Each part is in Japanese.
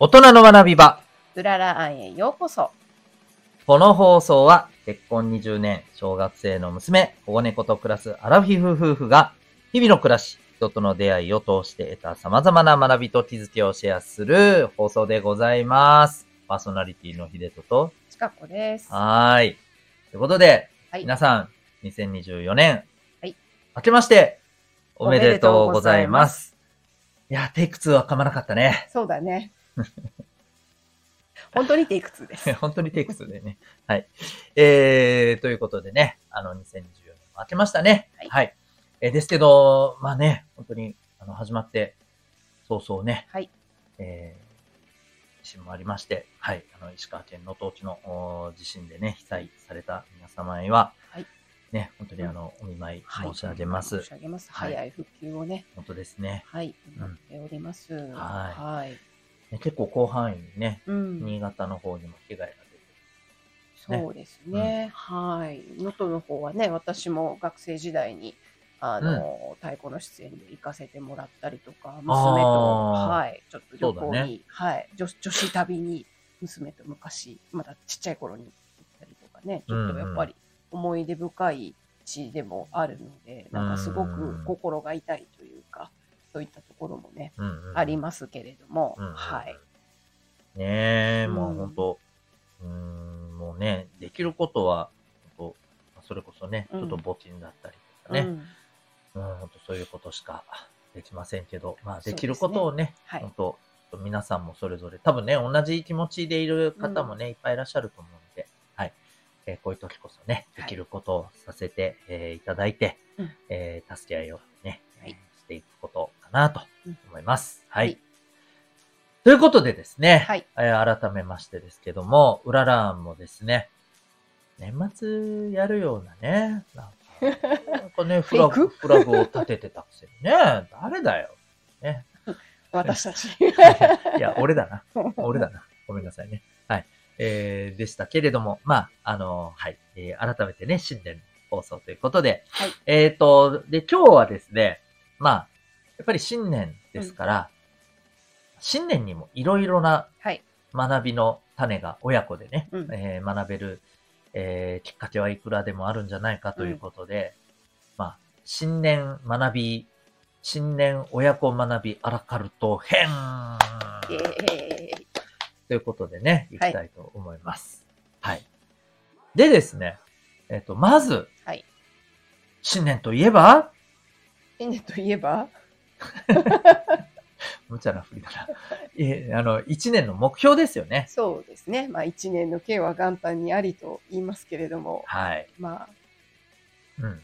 大人の学び場。うらら庵へようこそ。この放送は結婚20年、小学生の娘、保護猫と暮らすアラフィフ夫婦が、日々の暮らし、人との出会いを通して得た様々な学びと気づきをシェアする放送でございます。パーソナリティの秀人と、ちかこです。はーい。ということで、はい皆さん、2024年、はい。明けまして、おめでとうござい。ますいや、テイク2は噛まなかったね。そうだね。本当にテイク2です。本当にテイク2でね。はい。えー、ということでね、あの、2024年も明けましたね。はいえーですけど、まあね、本当に、あの、始まって、そうそうね、はい。えー、地震もありまして、はい、あの、石川県能登沖のお地震でね、被災された皆様には、はいね、本当にあの、お見舞いはい申し上げます。申し上げます。はい早い復旧をね、本当ですねはい、祈っております。はいはい。ね結構広範囲にね、うん。新潟の方にも被害がそうですね。はい。能登の方はね、私も学生時代に、あの、太鼓の出演で行かせてもらったりとか、娘と、はい、ちょっと旅行に、はい、女女子旅に、出と昔、まだちっちゃい頃に行ったりとかね、ちょっとやっぱり思い出深い地でもあるので、なんかすごく心が痛いというか、そういったところもね、うんうん。ありますけれども、うんうんうん。はい。ねえ、もううん。本当、うーん、もうね、できることは、それこそね、ちうん。ょっと募金だったりとかね、うん。うん、本当そういうことしかできませんけど、まあ、できることをね、はい。本当皆さんもそれぞれ、多分ね、同じ気持ちでいる方もね、いっぱいいらっしゃると思うので、はい。えーこういう時こそね、ではい。きることをさせて、えーいただいて、うん。えー助け合いをね、かなとうん思います。はい。はいということでですね、はいえー改めましてですけども、うららんもですね、年末やるようなね、なんか、なんかね、フラグ、フラグを立ててたくせにね、誰だよ。ね。私たち。いや、俺だな。俺だな。ごめんなさいね。はい。えー、でしたけれども、まあ、あのはい。えー、改めてね、新年放送ということで、はいえっ、と、で、今日はですね、まあ、やっぱり新年ですから、新年にもいろいろなはい。学びの種が親子でね、うんえー学べる、えーきっかけはいくらでもあるんじゃないかということで、まあ、新年学び、新年親子学びアラカルト編。ということでね、いきたいと思います。はい。でですね、えっ、と、まず、はい。新年といえば、新年といえば、無茶な振りだな。え、あの、一年の目標ですよね。そうですね。まあ、一年の計は元旦にありと言いますけれども、はい。まあ、うんうんう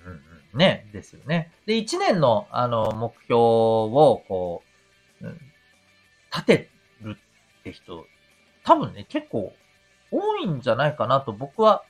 ん。ね、ですよね。で、一年の、あの、目標を、こう、うん立てるって人、多分ね、結構多いんじゃないかなと僕は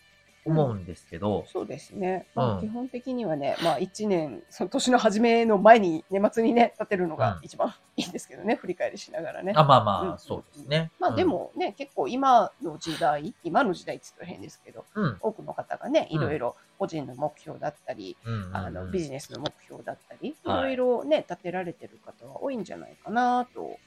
思うんですけど、そうですね。まあ、うん基本的にはね、まあ、一年、その年の初めの前に、年末にね、立てるのがうん。一番いいんですけどね、振り返りしながらね。あ、まあまあ、うん。そうですね。まあ、でもね、結構今の時代、今の時代って言ったら変ですけど、うん、うん、多くの方がね、うん。いろいろ個人の目標だったり、うんうんうん、あのビジネスの目標だったり、いはい。ろいろね、立てられてる方は多いんじゃないかなと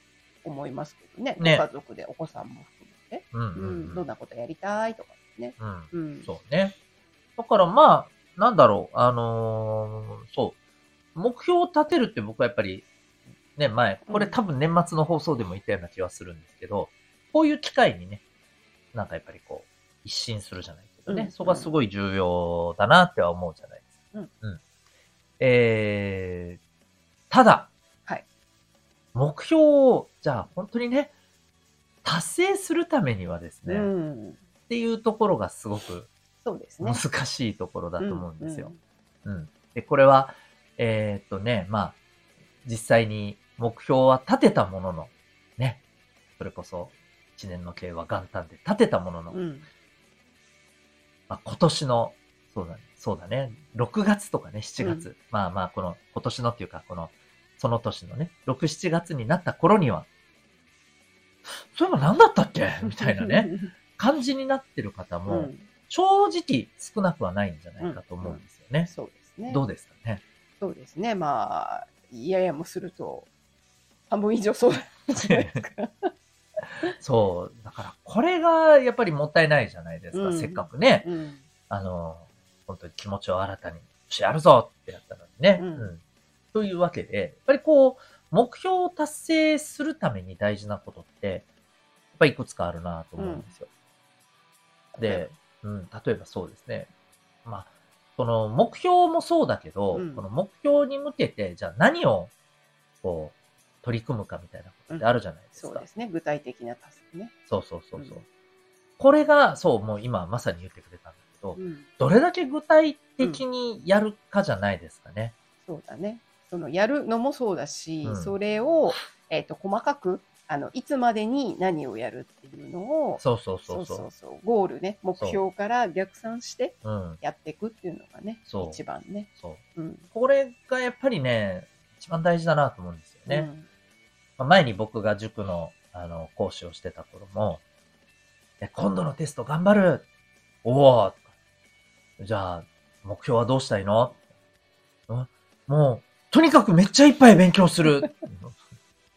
思いますけどね。ね。ご家族でお子さんも含めて、うんううん。ん。どんなことやりたいとかね。うん、うん。そうね。だからまあ、なんだろう、あのーそう。目標を立てるって僕はやっぱり、ね、前、これうん多分年末の放送でも言ったような気はするんですけど、こういう機会にね、なんかやっぱりこう、一新するじゃないけどね、うんそこはすごい重要だなっては思うじゃないですか。うん。うん。えー、ただ、はい。目標を、じゃあ本当にね、達成するためにはですね、うっん。ていうところがすごくそうですね。難しいところだと思うんですよ。うん。うん。で、これは、えーっとね、まあ、実際に目標は立てたものの、ね、それこそ一年の計は元旦で立てたものの、うん。うんまあ、今年の、そうだね、そうだね、6月とかね、7月、うまあまあ、この今年のっていうか、この、その年のね、6、7月になった頃には、そういえば何だったっけ？みたいなね。感じになってる方うも、ん。正直少なくはないんじゃないかと思うんですよね。そうですね。どうですかね？そうですね。まあ、いややもすると、半分以上そうじゃないですか。そう。だから、これがやっぱりもったいないじゃないですか。うんせっかくね、うん。あの、本当に気持ちを新たに、よし、やるぞってやったのにね。うんというわけで、やっぱりこう、目標を達成するために大事なことって、やっぱりいくつかあるなと思うんですよ。で、うん、例えばそうですね。まあ、その目標もそうだけど、うんこの目標に向けて、じゃあ何を、こう、取り組むかみたいなことってあるじゃないですか。そうですね。具体的なタスクね。そうそうそうそう。うんこれが、そう、もう今まさに言ってくれたんだけど、うん。どれだけ具体的にやるかじゃないですかね。そうだね。そのやるのもそうだし、うんそれを、えっ、と、細かく、あの、いつまでに何をやるっていうのを、そうそうそそううそう。そうそうゴールね、目標から逆算してうん。やっていくっていうのがね、そう一番ね。そう。うん。これがやっぱりね、一番大事だなと思うんですよね。うんまあ前に僕が塾の、あの、講師をしてた頃も、ね今度のテスト頑張る？おおじゃあ、目標はどうしたいの？んもう、とにかくめっちゃいっぱい勉強する。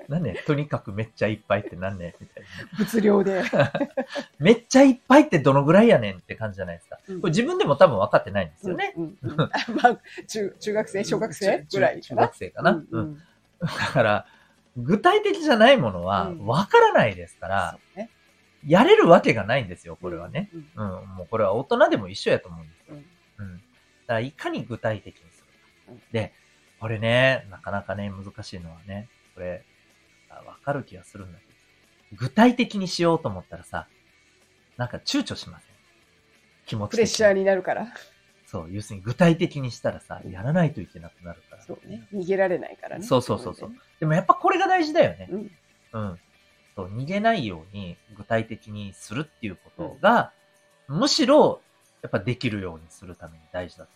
ねとにかくめっちゃいっぱいってなんねみたいな。物量で。めっちゃいっぱいってどのぐらいやねんって感じじゃないですか。うんこれ自分でも多分分かってないんですよね。うんうんうん あまあ、中、中学生、小学生ぐらい中中かな。学生かな？うんだから、具体的じゃないものはうん分からないですから。やれるわけがないんですよ、これはね。うん。うん、もうこれは大人でも一緒やと思うんですよ。うんうん。だからいかに具体的にするうんか。で、これね、なかなかね、難しいのはね、これ、あわかる気がするんだけど、具体的にしようと思ったらさ、なんか躊躇しません気持ち的プレッシャーになるから。そう、要するに具体的にしたらさ、やらないといけなくなるから。そうね。逃げられないからね。そうそうそうそう自でもやっぱこれが大事だよね。うん。うん。そう、逃げないように具体的にするっていうことが、むしろ、やっぱできるようにするために大事だと。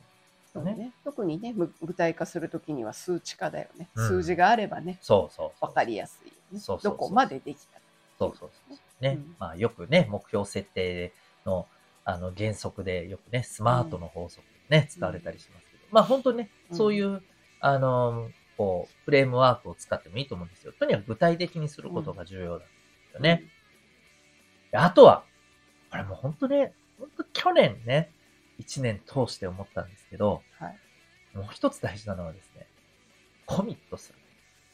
そうね。特にね、む具体化するときには数値化だよね。うん数字があればね、そうそうそう。わかりやすいよね。そうそうどこまでできたか。そうそうそう。ね。うんまあよくね、目標設定の、あの、原則でよくね、スマートの法則ね、使われたりしますけど、まあ本当にね、うんそういう、あの、こう、フレームワークを使ってもいいと思うんですよ。とにかく具体的にすることが重要なんですよね。であとは、これもう本当ね、本当去年ね、一年通して思ったんですけど、はい。もう一つ大事なのはですね、コミットす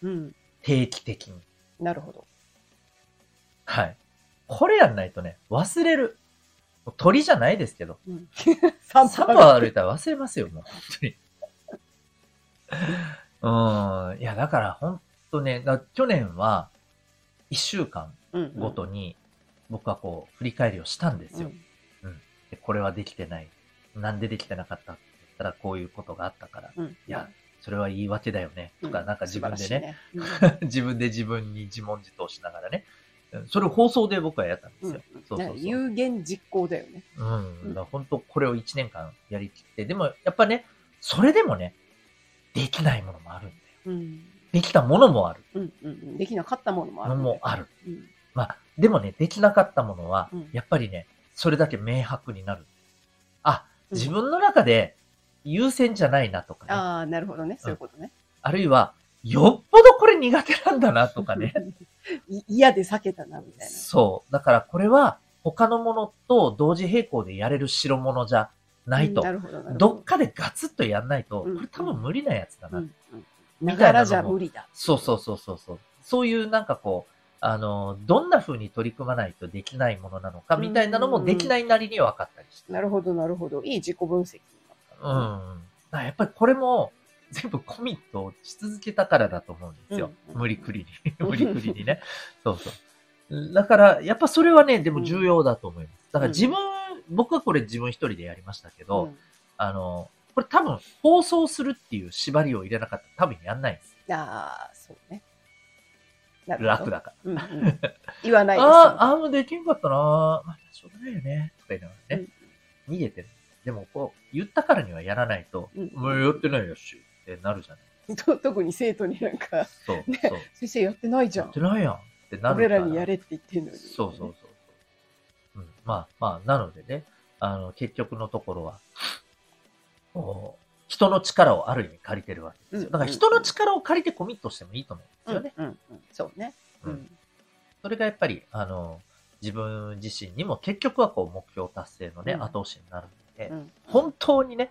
る。うん。定期的に。なるほど。はい。これやんないとね、忘れる。鳥じゃないですけど、うん。3 3歩歩いたら忘れますよ、もう、本当に。うん。いや、だから、本当ね、だ去年は、1週間うんごとに、僕はこう、振り返りをしたんですよ。うんでこれはできてない。なんでできてなかったって言ったら、こういうことがあったから。うん。いや、それは言い訳だよね。とか、なんか自分でね。自分で自分に自問自答しながらね。うんそれを放送で僕はやったんですよ。うんそうそうそう。有言実行だよね。うん。だから本当これを1年間やりきって、でもやっぱね、それでもね、できないものもあるんだよ。うん。できたものもある。うんうんうん。できなかったものもある。のもある。うん。まあ、でもね、できなかったものはうん、やっぱりね、それだけ明白になる。自分の中で優先じゃないなとかね。あああ、なるほどね。そういうことね。るいは、よっぽどこれ苦手なんだなとかね。い嫌で避けたな、みたいな。そう。だからこれは、他のものと同時並行でやれる代物じゃないとうんな。るほど、なるほど。どっかでガツッとやんないと、こうんれ多分無理なやつだな。うんうん。みなたいなじゃ無理だ。そうそうそうそうそう。そういうなんかこう、あの、どんな風に取り組まないとできないものなのかみたいなのもできないなりには分かったりして。なるほど、なるほど。いい自己分析にう。ん。やっぱりこれも、全部コミットし続けたからだと思うんですよ。うん無理くりに。無理くりにね。そうそう。だから、やっぱそれはね、でも重要だと思います。だから自分、僕はこれ自分一人でやりましたけど、うんあの、これ多分放送するっていう縛りを入れなかったら多分やんないです。ああ、そうね。楽だから。うんうん言わないです。ああ、ああ、もうできんかったなまあ、しょうがないよね。とか言いながらね、逃げてる。でも、こう、言ったからにはやらないと、うんもうやってないよし、ってなるじゃない。と 特に生徒になんか、そう、ねそう。先生やってないじゃんやって。ないやんってなる。俺らにやれって言ってんのに。そうそうそうそう。うん、まあまあ、なのでね、あの、結局のところは、こう人の力をある意味借りてるわけですよ。うんだから人の力を借りてコミットしてもいいと思うんですよね。うんうんうん。そうね。ううんん。それがやっぱり、あの、自分自身にも結局はこう目標達成のね、うん後押しになるので、うん本当にね、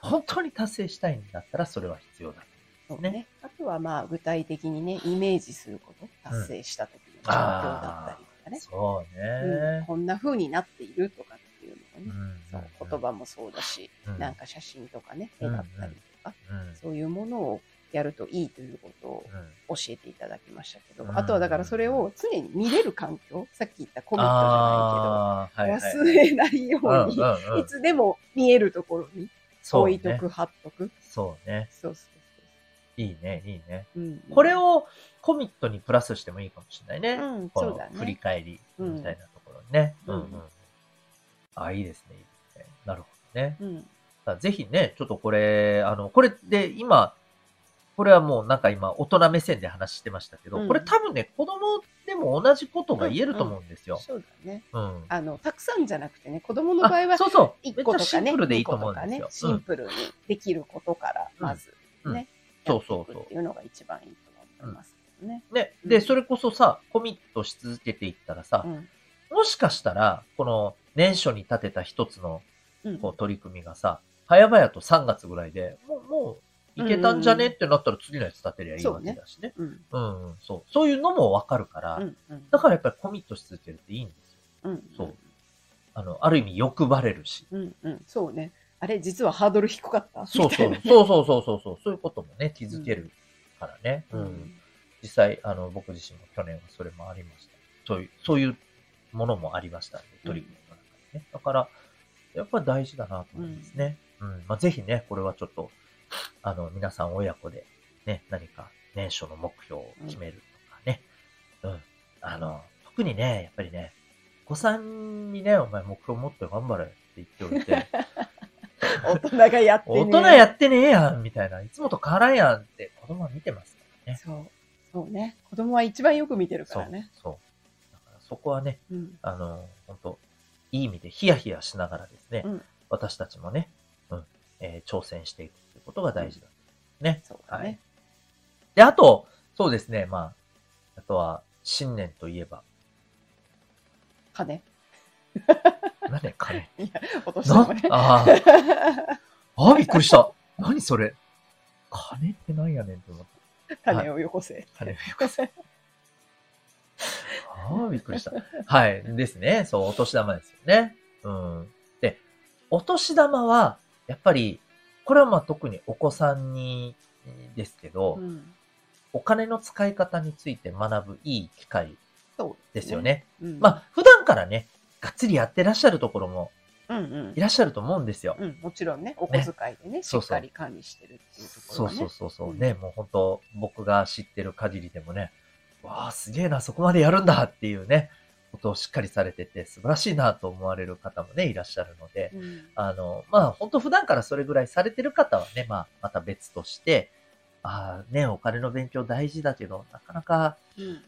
本当に達成したいんだったらそれは必要だ。ねそうね。あとはまあ具体的にね、イメージすること、達成した時の状況だったりとかね。そううんね。こんな風になっているとかっていううのがね、んそう言葉もそうだし、うんなんか写真とかね、絵だったりとか、うんそういうものをやるといいということをうん教えていただきましたけど、うんあとはだからそれを常に見れる環境、さっき言ったコミットじゃないけど、はいはい忘れないように、うんうんうんいつでも見えるところにそうね置いとく、貼っとく。そうね。そうそういいね、いいね。そう。うん、これをコミットにプラスしてもいいかもしれないね。うんそうだね振り返りみたいなところにね。うんうんうんあ、いいですね、いいですね。なるほどね。うん、ぜひね、ちょっとこれ、あの、これで今、これはもうなんか今、大人目線で話してましたけど、うんこれ多分ね、子供でも同じことが言えると思うんですよ。そうだね。うん。あの、たくさんじゃなくてね、子供の場合はあそうそう。1個とかね、めっちゃシンプルでいい2と思うん個とかね、ですよ。シンプルにできることから、まずうんね、うんそうそうそうっていうのが一番いいと思いますけどね。ね。で、うんそれこそさ、コミットし続けていったらさう、んもしかしたら、この年初に立てた一つのうんこう取り組みがさ、早々と3月ぐらいで、いけたんじゃねってなったら次のやつ立てりゃいいわけだしね。うんうん、うん、そう。そういうのもわかるから、うんうんだからやっぱりコミットし続けるっていいんですよ。うんそうあの、ある意味欲張れるし。うんうん、そうね。あれ、実はハードル低かった？そうそう。そうそうそうそうそう。そういうこともね、気づけるからね。う。うんん実際、あの、僕自身も去年はそれもありました。そういう、そういうものもありましたんで、取り組みの中にね。だから、やっぱり大事だなと思いますね。うん。まあ、ぜひね、これはちょっと、あの、皆さん親子で、ね、何か年初の目標を決めるとかね。うん。あの、特にね、やっぱりね、お子さんにね、お前目標持って頑張れって言っておいて、大人がやってね。大人やってねえやんみたいな、いつもと変わらんやんって子供は見てますからね。そう。そうね。子供は一番よく見てるかそうらね。。そう。だからそこはね、うん。あの、本当いい意味でヒヤヒヤしながらですね、うん私たちもね、うん、えー挑戦していくことが大事だ。ね。そうだね。はいで、あと、そうですね、まあ、あとは、新年といえば、金。何ね、金？落としね。あー あー、びっくりした。何それ？金って何やねんって思った。種をよこせ。金をよこせ。ああ、びっくりした。はい。ですね。そう、お年玉ですよね。うん。で、お年玉は、やっぱり、これはまあ特にお子さんにですけど、うん。お金の使い方について学ぶいい機会そうですよ。ね。うん。まあ、普段からね、がっつりやってらっしゃるところもうんうんい。らっしゃると思うんですよ。うん、もちろんね、お小遣いでね、しそうそうっかり管理してるっていうとこそうろはね。そうそうそう。うんね、もう本当僕が知ってる限りでもね、わあ、すげえな、そこまでやるんだっていうね、ことをしっかりされてて、素晴らしいなと思われる方もね、いらっしゃるので、うん。あの、まあ、本当普段からそれぐらいされてる方はね、まあ、また別として、ああ、ね、お金の勉強大事だけど、なかなかうん。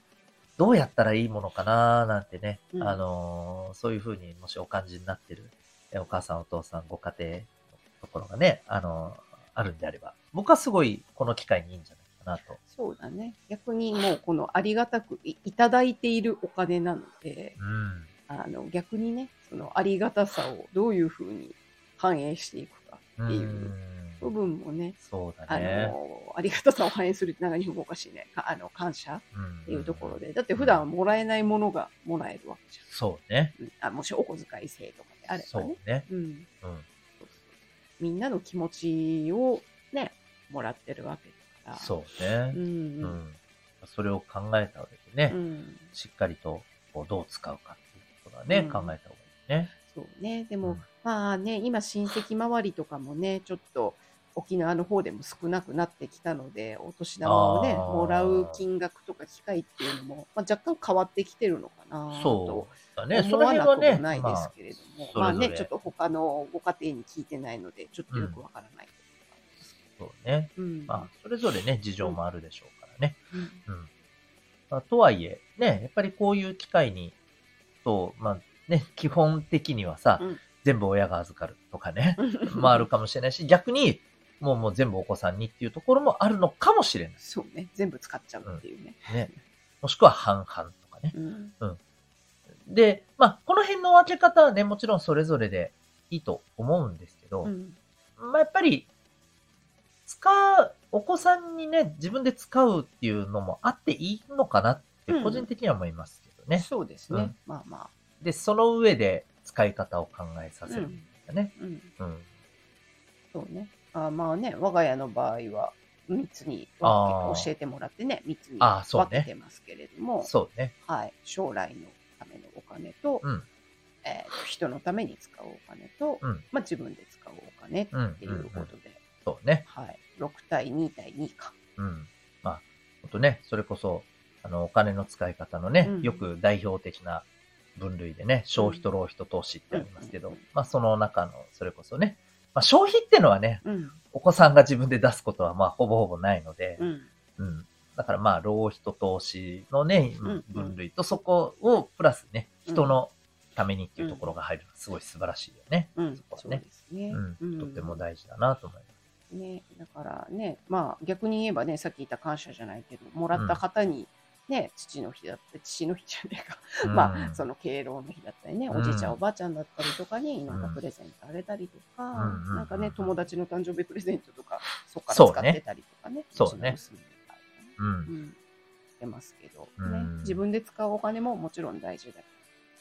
どうやったらいいものかななんてね、うん。あのーそういうふうにもしお感じになってる、えお母さんお父さんご家庭のところがね、あのーあるんであれば、僕はすごいこの機会にいいんじゃないかなと。そうだね。逆にもうこのありがたくいいただいているお金なので、うん。あの逆にね、そのありがたさをどういうふうに反映していくかっていう部分もね、そうだあね。の、ありがたさを反映するってなんか日本語おかしいね。かあの、感謝っていうところで。だって普段はもらえないものがもらえるわけじそうね。ゃん。うんあもしお小遣い制とかであればね。ね。うん。みんなの気持ちをね、もらってるわけだから。そうねう。んううん。ん。それを考えた上でね、うんしっかりとこうどう使うかっていうところはね、うん考えた方がいいね。そうね。でも、うんまあね、今親戚周りとかもね、ちょっと沖縄の方でも少なくなってきたので、お年玉をね、もらう金額とか機会っていうのも、まあ、若干変わってきてるのかなそとうだね。そ思わなくも、ないですけれども、まあまあね、ちょっと他のご家庭に聞いてないので、ちょっとよくわからないそうね。うん。まあ、それぞれね、事情もあるでしょうからね。うんうん。まあ、とはいえ、ね、やっぱりこういう機会に、と、まあね、基本的にはさ、うん全部親が預かるとかね、まああるかもしれないし、逆に、もうもう全部お子さんにっていうところもあるのかもしれない。そうね。全部使っちゃうっていうね。ね。もしくは半々とかね。うん。で、まあ、この辺の分け方はね、もちろんそれぞれでいいと思うんですけど、うん。まあ、やっぱり、使う、お子さんにね、自分で使うっていうのもあっていいのかなって、うん個人的には思いますけどね。そうですね。うんまあまあ。で、その上で使い方を考えさせるんだね。うん。うん。そうね。あまあね、我が家の場合は、3つに分け教えてもらってね、3つに分けてますけれども、そうね。はい、将来のためのお金と、うんえー人のために使うお金と、うんまあ、自分で使うお金っうん。ていうことで、そうね。はい、6対2対2か。うん。まあ、ほんとね、それこそ、あの、お金の使い方のね、うんよく代表的な分類でね、消費と浪費と投資ってありますけど、うんうんうんまあ、その中の、それこそね、まあ、消費ってのはね、うん。お子さんが自分で出すことは、まあ、ほぼほぼないので、うん。うん。だからまあ、浪費と投資のね、うんうん分類とそこをプラスね、うん人のためにっていうところが入るのはすごい素晴らしいよね。うん。そこはねそうですね。うん。とても大事だなと思います。ね、だからね、まあ逆に言えばね、さっき言った感謝じゃないけど、もらった方にね、父の日だったり、父の日じゃねえか、まあその敬老の日だったりね、うん。おじいちゃん、おばあちゃんだったりとかに、なんかプレゼントあげたりとか、うんなんかね、友達の誕生日プレゼントとか、そっから使ってたりとかね、そうね。うちの娘みたいうん。なねうん、してますけど、ねうん。自分で使うお金ももちろん大事だけ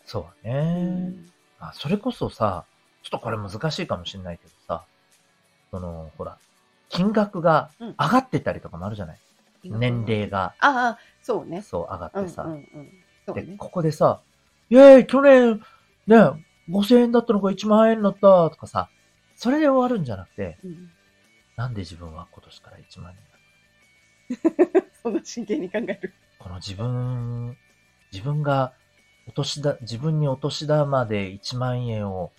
そうど、ね。あ、それこそさ、ちょっとこれ難しいかもしれないけどさ、その、ほら、金額がうん上がってたりとかもあるじゃない、うん年齢が、ああ、そうね。そう上がうんってさ。うんうん。そうで、ね。ここでさ、イェーイ去年、ね、5000円だったのが1万円になったとかさ、それで終わるんじゃなくて、うんなんで自分は今年から1万円になった？そんな真剣に考える。この自分、自分がお年だ、自分にお年玉で1万円を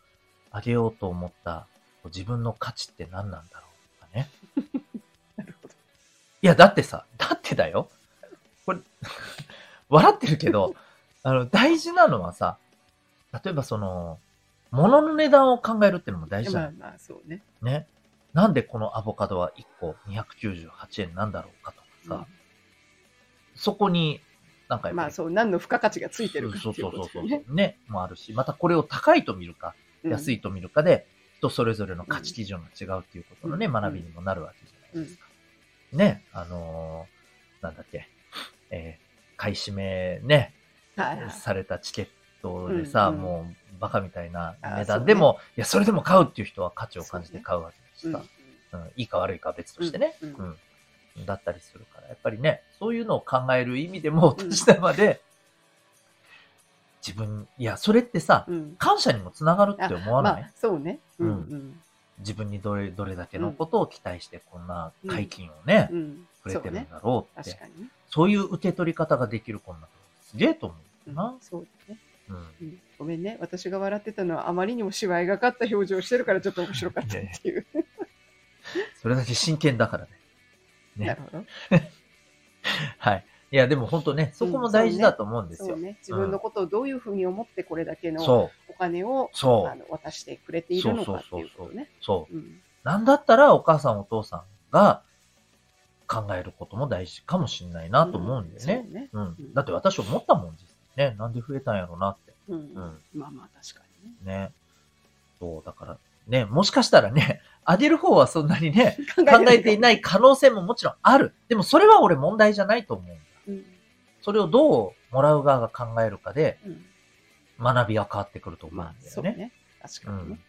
あげようと思った自分の価値って何なんだろうとかね。なるほど。いや、だってさ、だってだよ。これ、笑ってるけど、あの、大事なのはさ、例えばその、物の値段を考えるっていうのも大事じゃない、まあまあ、そうね。ね。なんでこのアボカドは1個298円なんだろうかとかさ、そこに、なんかまあそう、何の付加価値がついてるかっていうそうそうそうそうことね。ね。もあるし、またこれを高いと見るか、安い。いと見るかで、人それぞれの価値基準が違うっていうことのね、うん。学びにもなるわけじゃないですか。ね、あのーなんだっけ、えー買い占めね、はいはい。されたチケットでさ、うんうん。もうバカみたいな値段でも、いや、それでも買うっていう人は価値を感じて買うわけだしうんさ、うん。いいか悪いかは別としてね、ううんん。だったりするから、やっぱりね、そういうのを考える意味でも、お年玉で、自分、いや、それってさ、うん。感謝にもつながるって思わない、まあ、そうね。うんううん。自分にどれ、どれだけのことを期待して、こんな大金をね、うん。くれてるん。だろうって、確かにね。そういう受け取り方ができる子になすげえと思ううな。んそうだね。うん。うんごめんね。私が笑ってたのはあまりにも芝居がかった表情をしてるからちょっと面白かったっていう。それだけ真剣だからね。ね。なるほど。はい。いや、でも本当ね、そこも大事だと思うんですよ。そうね。自分のことをどういうふうに思ってこれだけのそお金をあ。の渡してくれているのかっていうことね。そう。うんなんだったらお母さんお父さんが考えることも大事かもしれないなと思うんだよね。そうね。うん。んだって私思ったもんですね。なんで増えたんやろなって。うんうんまあまあ確かにね。ね。そう、だから、ね、もしかしたらね、あげる方はそんなにね、考考えていない可能性ももちろんある。でもそれは俺問題じゃないと思う。うんそれをどうもらう側が考えるかでうん学びは変わってくると思うまあんだよね。そうね。確かにね。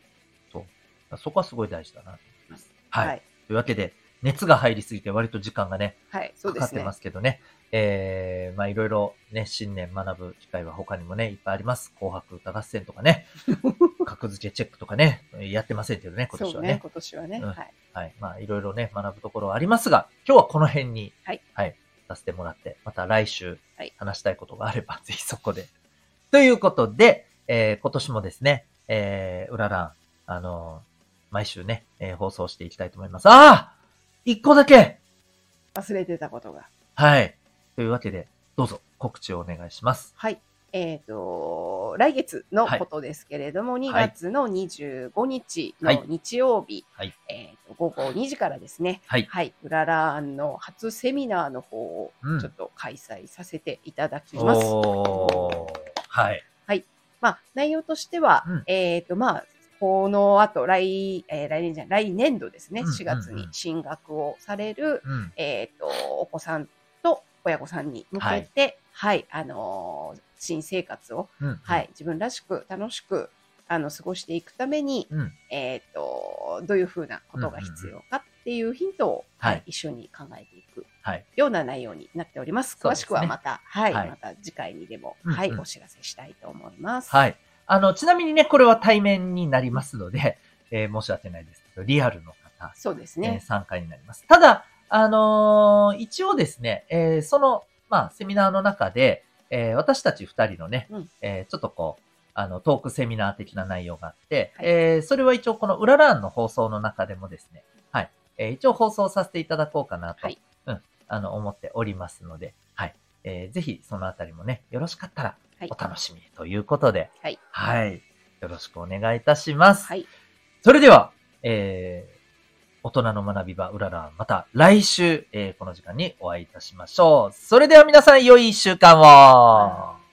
そう。そこはすごい大事だなと思います。はい。はい。というわけで、熱が入りすぎて割と時間がね、はい。そうですねかかってま。すけどね。えー、まあいろいろね、新年学ぶ機会は他にもね、いっぱいあります。紅白歌合戦とかね、格付けチェックとかね、やってませんけどね、今年はね。そうね。今年はね。うんはい。はい。まあいろいろね、学ぶところはありますが、今日はこの辺に、はい。はい。させてもらって、また来週はい、話したいことがあれば、ぜひそこで。ということで、えー今年もですね、えー、うららん、あのー毎週ね、えー放送していきたいと思います。ああ一個だけ忘れてたことが。はい。というわけで、どうぞ告知をお願いします。はい。えっ、と、来月のことですけれども、2月の25日の日曜日、はいえっ、と、午後2時からですね、はい。はい、うららの初セミナーの方をうんちょっと開催させていただきます。おー。はい。まあ、内容としては、うんえっ、と、まあ、この後、来、えー来年じゃない、来年度ですね、うん4月に進学をされる、うん。えっ、と、お子さんと親御さんに向けて、はい、あのー新生活を、うん。はい、自分らしく楽しく、あの、過ごしていくために、うん。えっ、と、どういうふうなことが必要かっていうヒントを、はいはい一緒に考えていくはい。ような内容になっております。詳しくはまた、はい、はいまた次回にでも、うんうんはい、お知らせしたいと思います。はい。あの、ちなみにね、これは対面になりますので、えー申し訳ないですけど、リアルの方、そうですえーね。参加になります。ただ、あのー一応ですね、えーその、まあ、セミナーの中で、えー私たち二人のね、うん。えーちょっとこう、あの、トークセミナー的な内容があって、はい。えーそれは一応この裏ランの放送の中でもですね、はい、えー一応放送させていただこうかなと、はい。うん、あの、思っておりますので、はい、えーぜひそのあたりもね、よろしかったらはい。お楽しみにということで、はい。はい、よろしくお願いいたします。はい。それでは、えー、大人の学び場うらら、また来週、えーこの時間にお会いいたしましょう。それでは皆さん良い一週間を